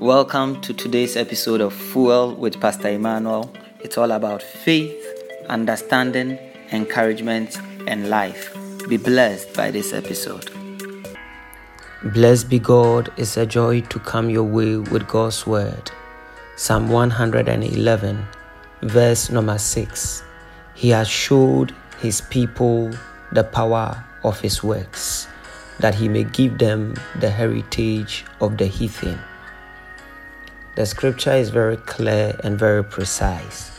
Welcome to today's episode of Fuel with Pastor Emmanuel. It's all about faith, understanding, encouragement, and life. Be blessed by this episode. Blessed be God, it's a joy to come your way with God's word. Psalm 111, verse number 6. He has showed his people the power of his works, that he may give them the heritage of the heathen. The scripture is very clear and very precise.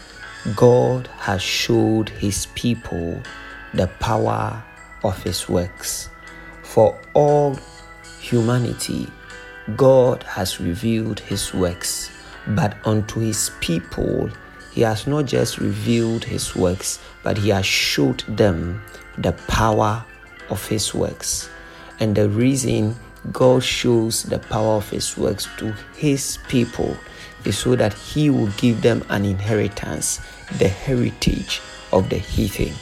God has showed his people the power of his works. For all humanity, God has revealed his works, but unto his people, he has not just revealed his works, but he has showed them the power of his works. And the reason God shows the power of His works to His people is so that He will give them an inheritance, the heritage of the heathen.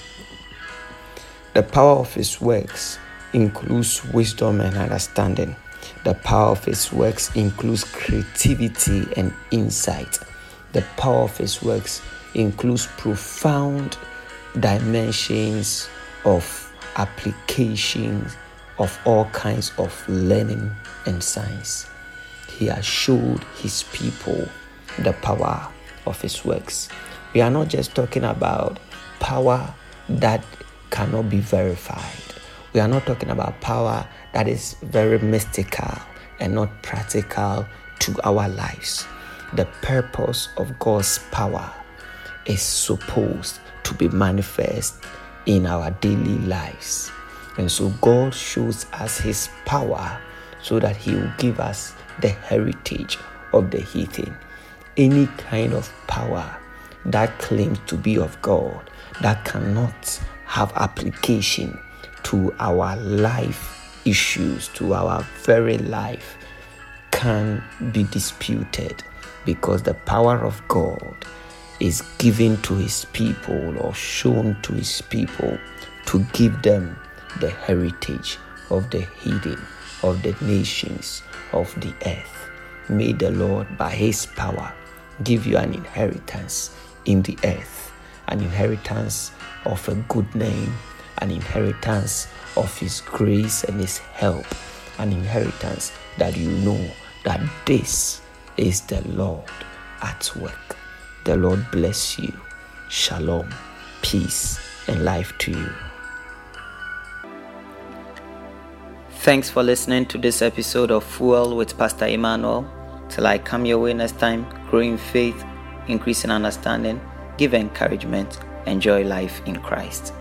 The power of His works includes wisdom and understanding. The power of His works includes creativity and insight. The power of His works includes profound dimensions of applications of all kinds of learning and science. He has showed his people the power of his works. We are not just talking about power that cannot be verified. We are not talking about power that is very mystical and not practical to our lives. The purpose of God's power is supposed to be manifest in our daily lives. And so God shows us his power so that he will give us the heritage of the heathen. Any kind of power that claims to be of God that cannot have application to our life issues, to our very life, can be disputed because the power of God is given to his people or shown to his people to give them the heritage of the hidden of the nations of the earth. May the Lord, by his power, give you an inheritance in the earth, an inheritance of a good name, an inheritance of his grace and his help, an inheritance that you know that this is the Lord at work. The Lord bless you. Shalom, peace, and life to you. Thanks for listening to this episode of Fuel with Pastor Emmanuel. Till I come your way next time, grow in faith, increase in understanding, give encouragement, enjoy life in Christ.